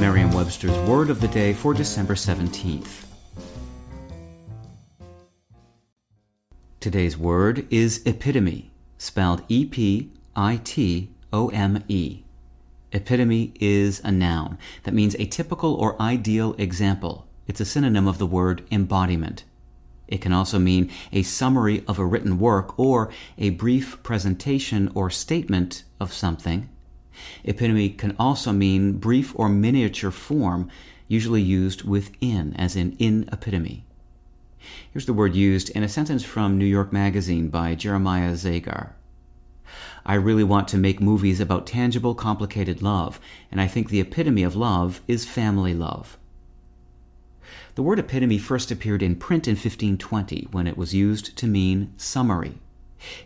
Merriam Webster's Word of the Day for December 17th. Today's word is epitome, spelled E P I T O M E. Epitome is a noun that means a typical or ideal example. It's a synonym of the word embodiment. It can also mean a summary of a written work or a brief presentation or statement of something. Epitome can also mean brief or miniature form, usually used with in, as in in epitome. Here's the word used in a sentence from New York Magazine by Jeremiah Zagar. I really want to make movies about tangible, complicated love, and I think the epitome of love is family love. The word epitome first appeared in print in 1520 when it was used to mean summary.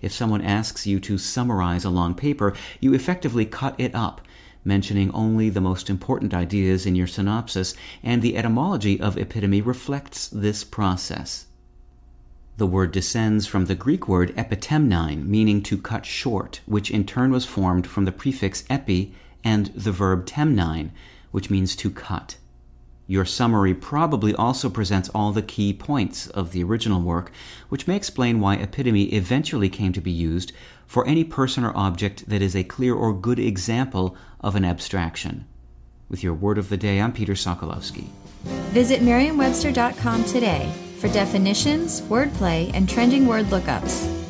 If someone asks you to summarize a long paper, you effectively cut it up, mentioning only the most important ideas in your synopsis, and the etymology of epitome reflects this process. The word descends from the Greek word epitemnein, meaning to cut short, which in turn was formed from the prefix epi and the verb temnein, which means to cut. Your summary probably also presents all the key points of the original work, which may explain why epitome eventually came to be used for any person or object that is a clear or good example of an abstraction. With your word of the day, I'm Peter Sokolowski. Visit merriam-webster.com today for definitions, wordplay, and trending word lookups.